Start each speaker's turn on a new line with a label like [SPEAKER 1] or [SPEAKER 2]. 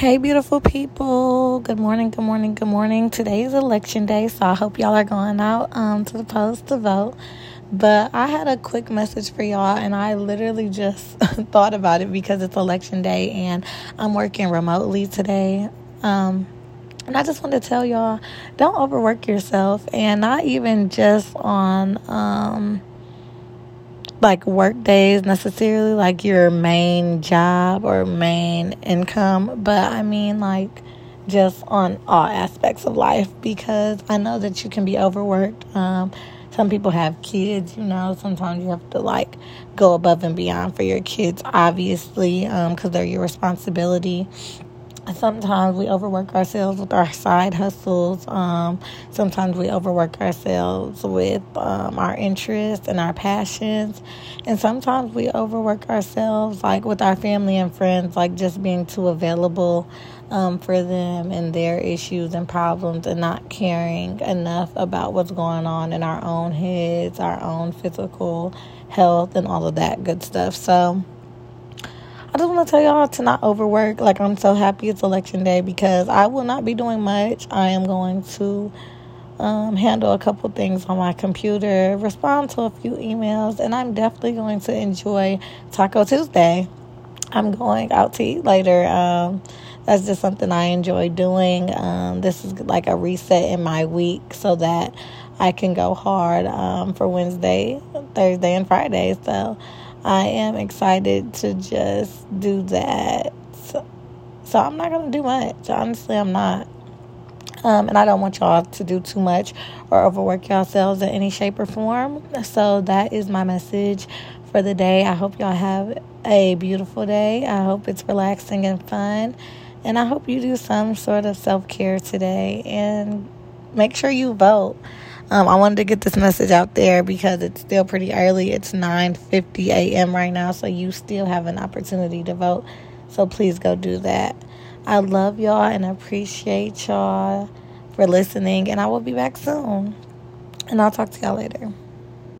[SPEAKER 1] Hey, beautiful people. Good morning, good morning, good morning. Today is election day, so I hope y'all are going out um, to the post to vote. But I had a quick message for y'all, and I literally just thought about it because it's election day and I'm working remotely today. Um, and I just want to tell y'all don't overwork yourself, and not even just on. Um, like work days necessarily like your main job or main income, but I mean like just on all aspects of life because I know that you can be overworked. Um, some people have kids, you know, sometimes you have to like go above and beyond for your kids, obviously, because um, they're your responsibility sometimes we overwork ourselves with our side hustles. Um, sometimes we overwork ourselves with um, our interests and our passions. And sometimes we overwork ourselves, like with our family and friends, like just being too available um, for them and their issues and problems and not caring enough about what's going on in our own heads, our own physical health, and all of that good stuff. So, just want to tell y'all to not overwork. Like, I'm so happy it's election day because I will not be doing much. I am going to um, handle a couple things on my computer, respond to a few emails, and I'm definitely going to enjoy Taco Tuesday. I'm going out to eat later. Um, that's just something I enjoy doing. Um, this is like a reset in my week so that I can go hard um, for Wednesday, Thursday, and Friday. So I am excited to just do that. So, so I'm not going to do much. Honestly, I'm not. Um, and I don't want y'all to do too much or overwork yourselves in any shape or form. So that is my message for the day. I hope y'all have a beautiful day. I hope it's relaxing and fun. And I hope you do some sort of self care today and make sure you vote. Um, I wanted to get this message out there because it's still pretty early. It's 9:50 a.m. right now, so you still have an opportunity to vote. So please go do that. I love y'all and appreciate y'all for listening, and I will be back soon. And I'll talk to y'all later.